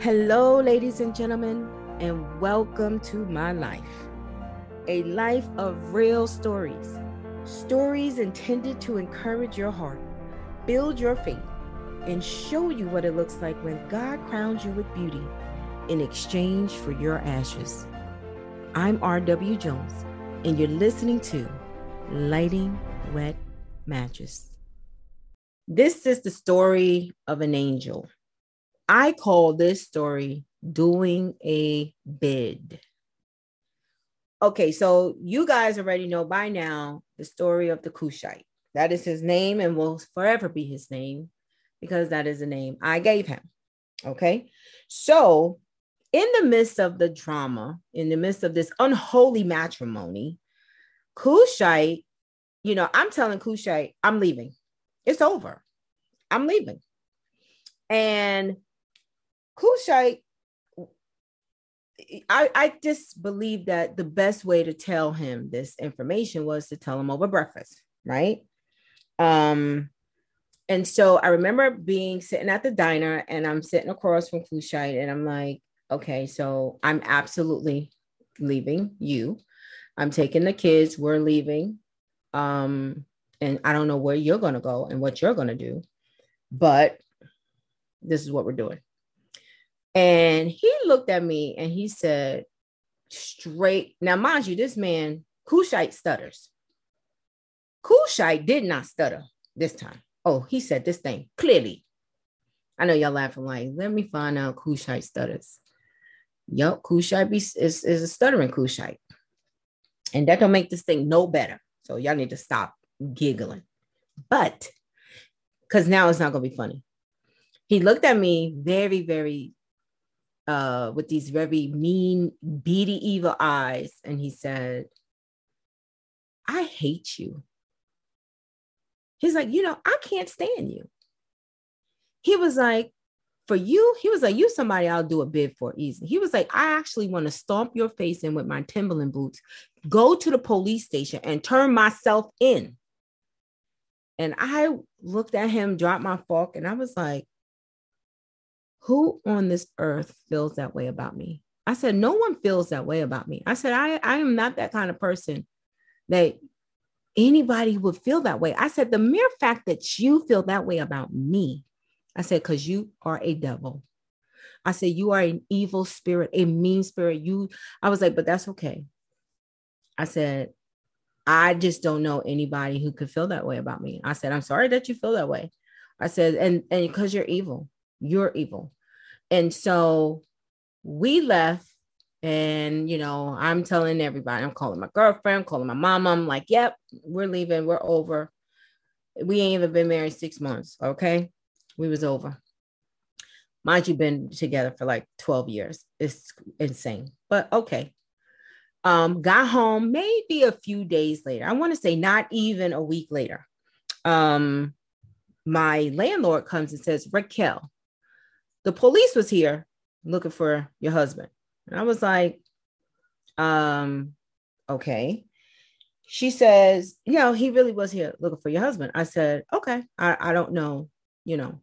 Hello, ladies and gentlemen, and welcome to my life a life of real stories. Stories intended to encourage your heart, build your faith, and show you what it looks like when God crowns you with beauty in exchange for your ashes. I'm R.W. Jones, and you're listening to Lighting Wet Matches. This is the story of an angel. I call this story Doing a Bid. Okay, so you guys already know by now the story of the Cushite. That is his name and will forever be his name because that is the name I gave him. Okay, so in the midst of the drama, in the midst of this unholy matrimony, Cushite, you know, I'm telling Cushite, I'm leaving. It's over. I'm leaving. And Cushite, I, I just believe that the best way to tell him this information was to tell him over breakfast, right? Um, and so I remember being sitting at the diner and I'm sitting across from Cushite and I'm like, okay, so I'm absolutely leaving you. I'm taking the kids, we're leaving. Um, and I don't know where you're gonna go and what you're gonna do, but this is what we're doing. And he looked at me and he said, straight. Now, mind you, this man, Cushite stutters. Cushite did not stutter this time. Oh, he said this thing clearly. I know y'all laughing like, let me find out Cushite stutters. Yup, Cushite be, is, is a stuttering Cushite. And that don't make this thing no better. So y'all need to stop giggling. But because now it's not gonna be funny. He looked at me very, very uh, with these very mean, beady, evil eyes, and he said, I hate you. He's like, you know, I can't stand you. He was like, for you, he was like, you somebody I'll do a bid for easy. He was like, I actually want to stomp your face in with my Timberland boots, go to the police station and turn myself in. And I looked at him, dropped my fork, and I was like, who on this earth feels that way about me? I said, no one feels that way about me. I said, I, I am not that kind of person that anybody would feel that way. I said, the mere fact that you feel that way about me, I said, because you are a devil. I said, you are an evil spirit, a mean spirit. You, I was like, but that's okay. I said, I just don't know anybody who could feel that way about me. I said, I'm sorry that you feel that way. I said, and and because you're evil, you're evil. And so we left and you know i'm telling everybody i'm calling my girlfriend calling my mom. I'm like yep we're leaving. We're over. We ain't even been married six months okay? We was over. Mind you been together for like 12 years. It's insane but okay. Um got home maybe a few days later. I want to say not even a week later. Um my landlord comes and says raquel the police was here looking for your husband. And I was like, um, okay. She says, you know, he really was here looking for your husband. I said, okay, I, I don't know, you know,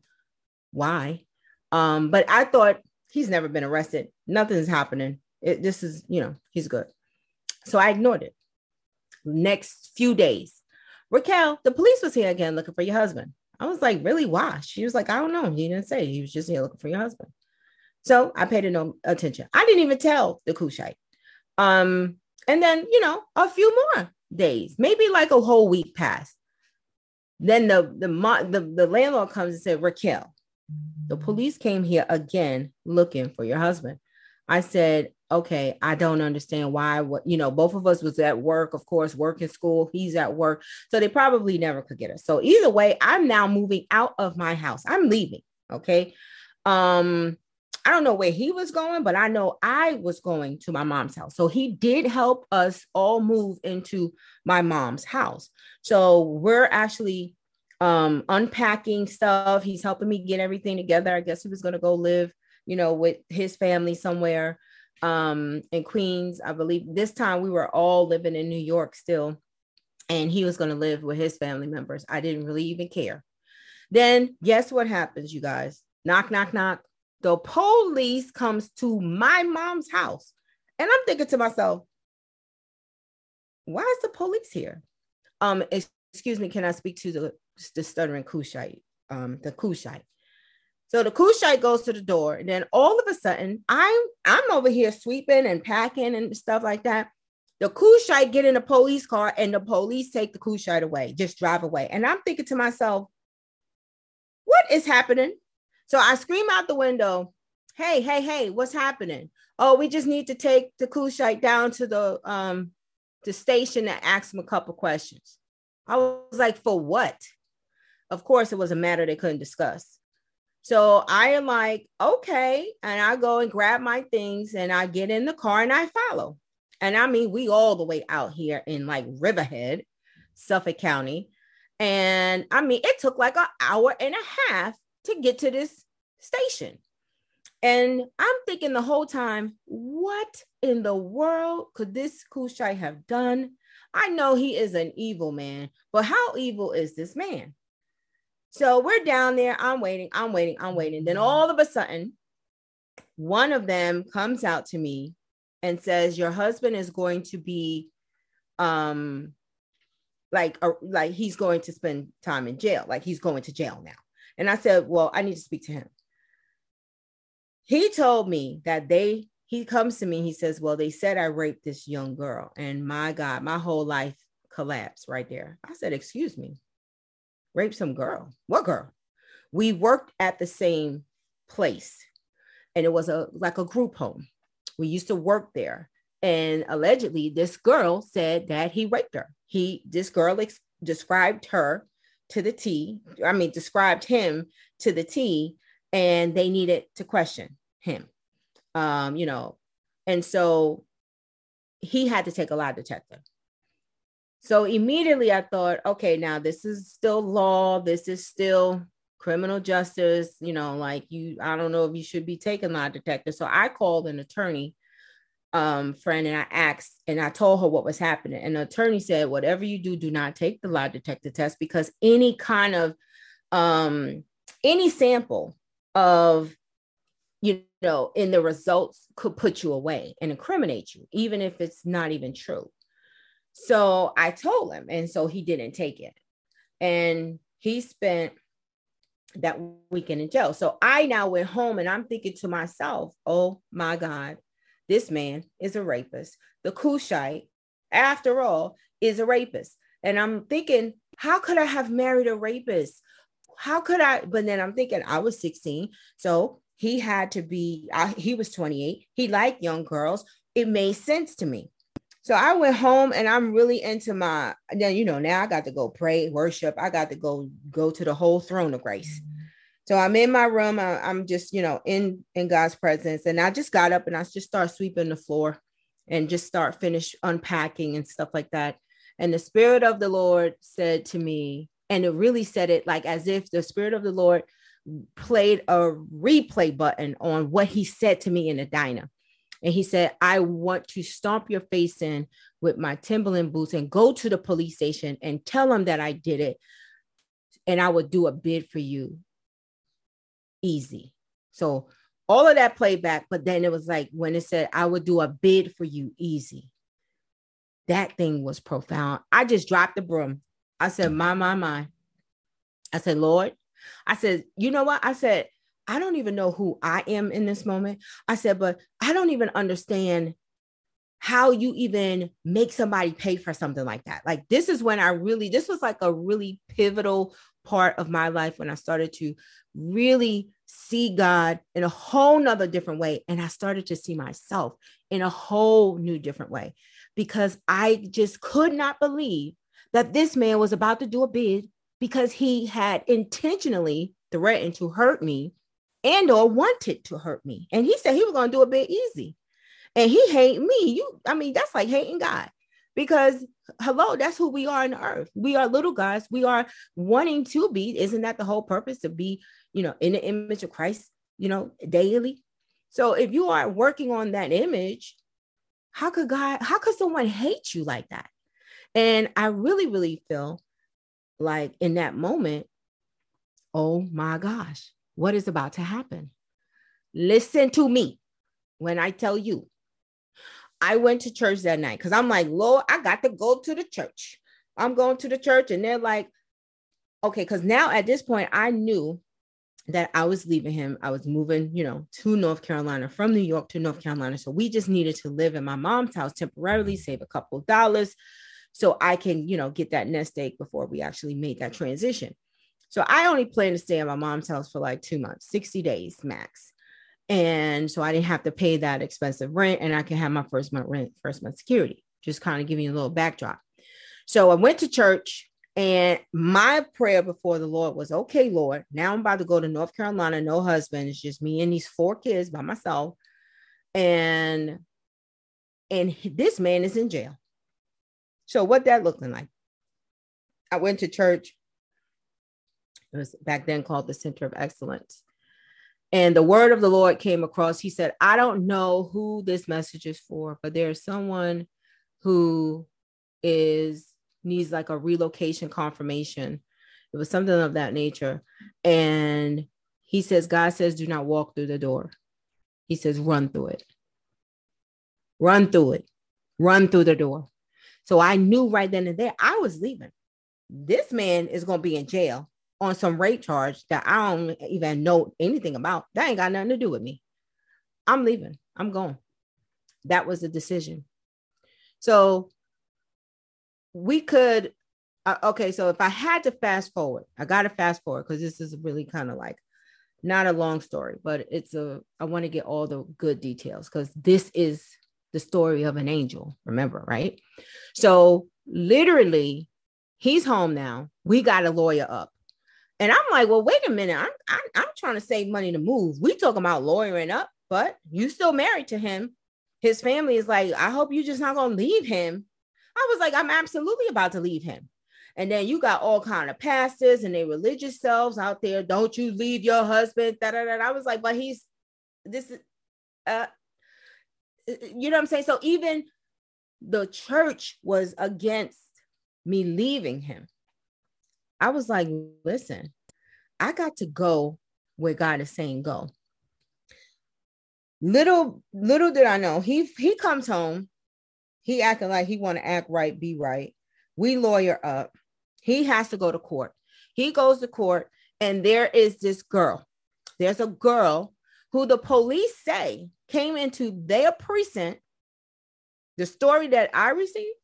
why. Um, but I thought he's never been arrested. Nothing's happening. It, this is, you know, he's good. So I ignored it. Next few days, Raquel, the police was here again looking for your husband. I was like, really? Why? She was like, I don't know. He didn't say. He was just here looking for your husband. So I paid no attention. I didn't even tell the Cushite. Um, and then you know, a few more days, maybe like a whole week passed. Then the the the, the landlord comes and said, Raquel, the police came here again looking for your husband. I said, okay, I don't understand why. What you know, both of us was at work, of course, work in school. He's at work, so they probably never could get us. So either way, I'm now moving out of my house. I'm leaving. Okay. Um, I don't know where he was going, but I know I was going to my mom's house. So he did help us all move into my mom's house. So we're actually um unpacking stuff. He's helping me get everything together. I guess he was going to go live, you know, with his family somewhere um, in Queens. I believe this time we were all living in New York still, and he was going to live with his family members. I didn't really even care. Then guess what happens, you guys? Knock, knock, knock. the police comes to my mom's house. And I'm thinking to myself, why is the police here? Um, excuse me, can I speak to the, the stuttering Cushite? Um, the Cushite. So the Cushite goes to the door, and then all of a sudden, I'm I'm over here sweeping and packing and stuff like that. The Cushite get in a police car, and the police take the Cushite away, just drive away. And I'm thinking to myself, what is happening? So I scream out the window, hey, hey, hey, what's happening? Oh, we just need to take the Cushite down to the um the station and ask him a couple questions. I was like, for what? Of course, it was a matter they couldn't discuss. So I am like, okay. And I go and grab my things and I get in the car and I follow. And I mean, we all the way out here in like Riverhead, Suffolk County. And I mean, it took like an hour and a half to get to this station. And I'm thinking the whole time, what in the world could this Cushite have done? I know he is an evil man, but how evil is this man? So we're down there. I'm waiting, I'm waiting, I'm waiting. Then all of a sudden, one of them comes out to me and says, Your husband is going to be um like a, like he's going to spend time in jail, like he's going to jail now. And I said, Well, I need to speak to him. He told me that they, he comes to me, he says, Well, they said I raped this young girl. And my God, my whole life collapsed right there. I said, Excuse me, rape some girl. What girl? We worked at the same place and it was a like a group home. We used to work there. And allegedly, this girl said that he raped her. He, this girl ex- described her to the T. I mean, described him to the T, and they needed to question him. Um, you know, and so he had to take a lie detector. So immediately I thought, okay, now this is still law. This is still criminal justice. You know, like you, I don't know if you should be taking lie detector. So I called an attorney um, friend and I asked and I told her what was happening. And the attorney said, whatever you do, do not take the lie detector test because any kind of um, any sample of you know in the results could put you away and incriminate you, even if it's not even true. So I told him, and so he didn't take it. And he spent that weekend in jail. So I now went home and I'm thinking to myself, oh my God, this man is a rapist. The Cushite, after all, is a rapist. And I'm thinking, how could I have married a rapist? How could I? But then I'm thinking, I was 16. So he had to be, I, he was 28. He liked young girls. It made sense to me. So I went home and I'm really into my, then, you know, now I got to go pray, worship. I got to go, go to the whole throne of grace. So I'm in my room. I, am just, you know, in in God's presence, and I just got up and I just start sweeping the floor, and just start finish unpacking and stuff like that. And the Spirit of the Lord said to me, and it really said it like as if the Spirit of the Lord played a replay button on what He said to me in the diner. And he said, I want to stomp your face in with my Timberland boots and go to the police station and tell them that I did it. And I would do a bid for you easy. So all of that playback, but then it was like when it said, I would do a bid for you easy. That thing was profound. I just dropped the broom. I said, My, my, my. I said, Lord, I said, you know what? I said, I don't even know who I am in this moment. I said, but I don't even understand how you even make somebody pay for something like that. Like, this is when I really, this was like a really pivotal part of my life when I started to really see God in a whole nother different way. And I started to see myself in a whole new different way because I just could not believe that this man was about to do a bid because he had intentionally threatened to hurt me and or wanted to hurt me. And he said he was going to do a bit easy. And he hate me. You, I mean, that's like hating God because hello, that's who we are the earth. We are little guys. We are wanting to be. Isn't that the whole purpose to be you know, in the image of Christ, you know, daily. So if you are working on that image, how could God, how could someone hate you like that? And I really, really feel like in that moment, oh my gosh, what is about to happen? Listen to me when I tell you. I went to church that night because I'm like, Lord, I got to go to the church. I'm going to the church, and they're like, okay, because now at this point, I knew that I was leaving him. I was moving, you know, to North Carolina from New York to North Carolina. So we just needed to live in my mom's house temporarily, mm-hmm. save a couple of dollars so I can, you know, get that nest egg before we actually made that transition. So I only plan to stay at my mom's house for like two months, 60 days max. And so I didn't have to pay that expensive rent and I can have my first month rent, first month security, just kind of giving you a little backdrop. So I went to church and my prayer before the Lord was, okay, Lord, now I'm about to go to North Carolina, no husband. It's just me and these four kids by myself. And and this man is in jail. So what that looking like? I went to church. It was back then called the Center of Excellence. And the word of the Lord came across. He said, I don't know who this message is for, but there's someone who is needs like a relocation confirmation. It was something of that nature. And he says, God says, do not walk through the door. He says, run through it. Run through it. Run through the door. So I knew right then and there I was leaving. This man is going to be in jail on some rape charge that I don't even know anything about. That ain't got nothing to do with me. I'm leaving. I'm going. That was the decision. So we could uh, okay so if i had to fast forward i gotta fast forward because this is really kind of like not a long story but it's a i want to get all the good details because this is the story of an angel remember right so literally he's home now we got a lawyer up and i'm like well wait a minute i'm i'm, I'm trying to save money to move we talking about lawyering up but you still married to him his family is like i hope you're just not gonna leave him I was like, I'm absolutely about to leave him. And then you got all kind of pastors and their religious selves out there. Don't you leave your husband? Da, da, da. I was like, but he's this is uh you know what I'm saying? So even the church was against me leaving him. I was like, listen, I got to go where God is saying go. Little little did I know, he he comes home he acting like he want to act right, be right. We lawyer up. He has to go to court. He goes to court, and there is this girl. There's a girl who the police say came into their precinct. The story that I received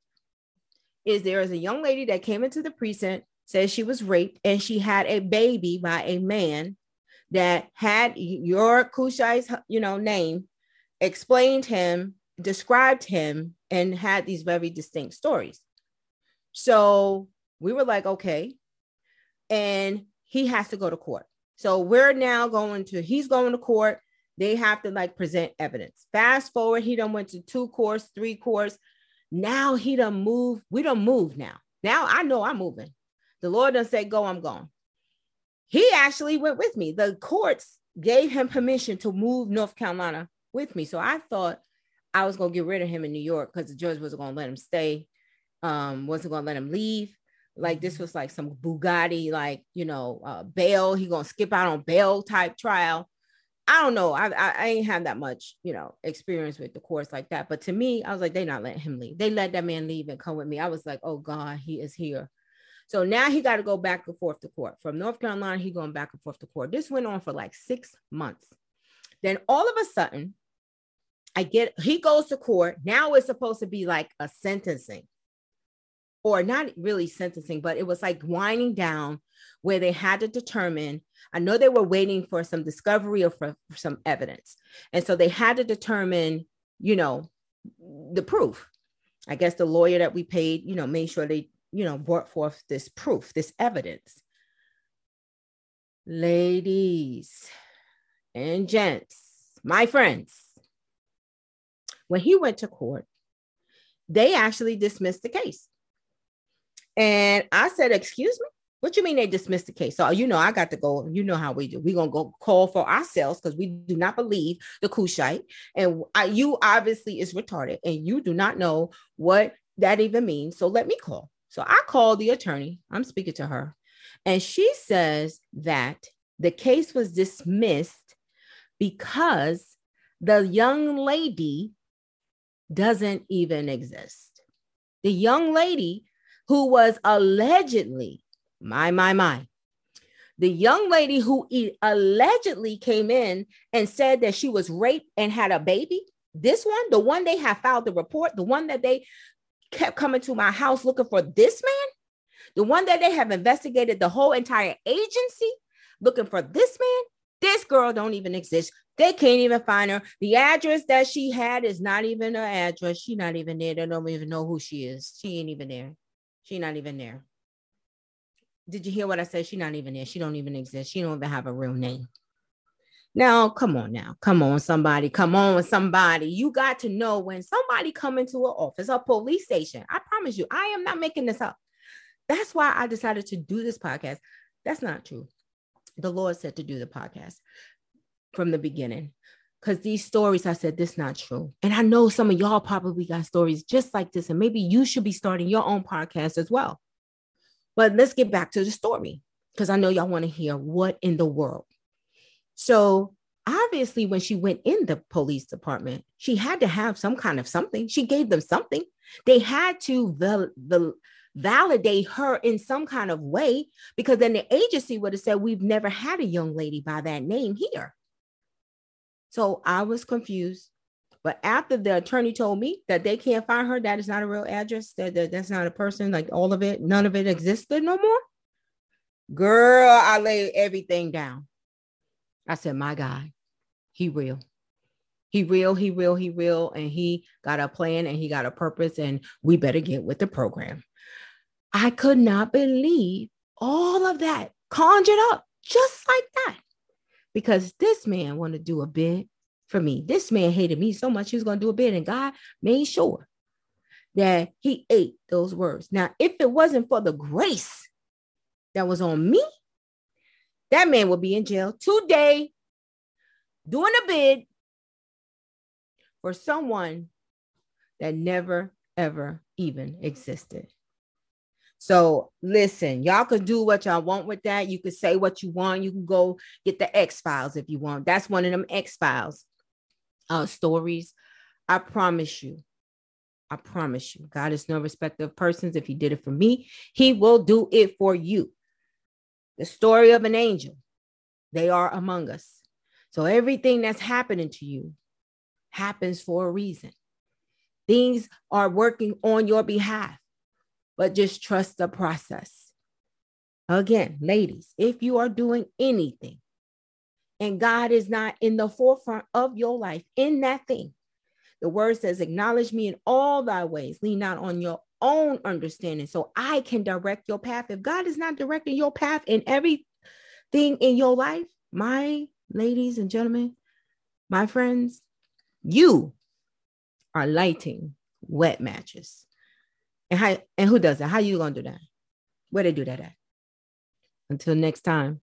is there is a young lady that came into the precinct, says she was raped, and she had a baby by a man that had your Kushai's, you know, name, explained him, described him and had these very distinct stories. So we were like, okay. And he has to go to court. So we're now going to, he's going to court. They have to like present evidence. Fast forward, he done went to two courts, three courts. Now he done move. We don't move now. Now I know I'm moving. The Lord done said, go, I'm gone. He actually went with me. The courts gave him permission to move North Carolina with me. So I thought I was gonna get rid of him in New York because the judge wasn't gonna let him stay, um, wasn't gonna let him leave. Like this mm-hmm. was like some Bugatti, like you know, uh, bail. He gonna skip out on bail type trial. I don't know. I, I, I ain't had that much, you know, experience with the courts like that. But to me, I was like, they not letting him leave. They let that man leave and come with me. I was like, oh God, he is here. So now he got to go back and forth to court. From North Carolina, he going back and forth to court. This went on for like six months. Then all of a sudden, I get he goes to court. Now it's supposed to be like a sentencing, or not really sentencing, but it was like winding down where they had to determine. I know they were waiting for some discovery or for, for some evidence. And so they had to determine, you know, the proof. I guess the lawyer that we paid, you know, made sure they, you know, brought forth this proof, this evidence. Ladies and gents, my friends, when he went to court, they actually dismissed the case. And I said, Excuse me? What you mean they dismissed the case? So, you know, I got to go. You know how we do. We're going to go call for ourselves because we do not believe the Cushite, And I, you obviously is retarded and you do not know what that even means. So let me call. So I called the attorney. I'm speaking to her. And she says that the case was dismissed because the young lady doesn't even exist. The young lady who was allegedly, my, my, my, the young lady who allegedly came in and said that she was raped and had a baby, this one, the one they have filed the report, the one that they kept coming to my house looking for this man, the one that they have investigated the whole entire agency looking for this man, this girl don't even exist. They can't even find her. The address that she had is not even her address. She not even there. They don't even know who she is. She ain't even there. She not even there. Did you hear what I said? She not even there. She don't even exist. She don't even have a real name. Now, come on now. Come on, somebody. Come on, somebody. You got to know when somebody come into an office, a police station. I promise you, I am not making this up. That's why I decided to do this podcast. That's not true. The Lord said to do the podcast from the beginning. Because these stories, I said, this not true. And I know some of y'all probably got stories just like this. And maybe you should be starting your own podcast as well. But let's get back to the story because I know y'all want to hear what in the world. So obviously, when she went in the police department, she had to have some kind of something. She gave them something. They had to the validate her in some kind of way because then the agency would have said, We've never had a young lady by that name here. So I was confused. But after the attorney told me that they can't find her, that is not a real address, that, that that's not a person, like all of it, none of it existed no more. Girl, I laid everything down. I said, My God, he real. He real, he real, he real, and he got a plan and he got a purpose, and we better get with the program. I could not believe all of that conjured up just like that because this man wanted to do a bid for me. This man hated me so much he was going to do a bid, and God made sure that he ate those words. Now, if it wasn't for the grace that was on me, that man will be in jail today doing a bid for someone that never, ever even existed. So listen, y'all can do what y'all want with that. You can say what you want. You can go get the X Files if you want. That's one of them X Files uh, stories. I promise you. I promise you. God is no respecter of persons. If He did it for me, He will do it for you. The story of an angel. They are among us. So everything that's happening to you happens for a reason. Things are working on your behalf but just trust the process. Again, ladies, if you are doing anything and God is not in the forefront of your life in that thing, the word says, Acknowledge me in all thy ways, lean not on your own understanding so I can direct your path. If God is not directing your path in everything in your life, my ladies and gentlemen, my friends, you are lighting wet matches. And how and who does that? How you gonna do that? Where they do that at? Until next time.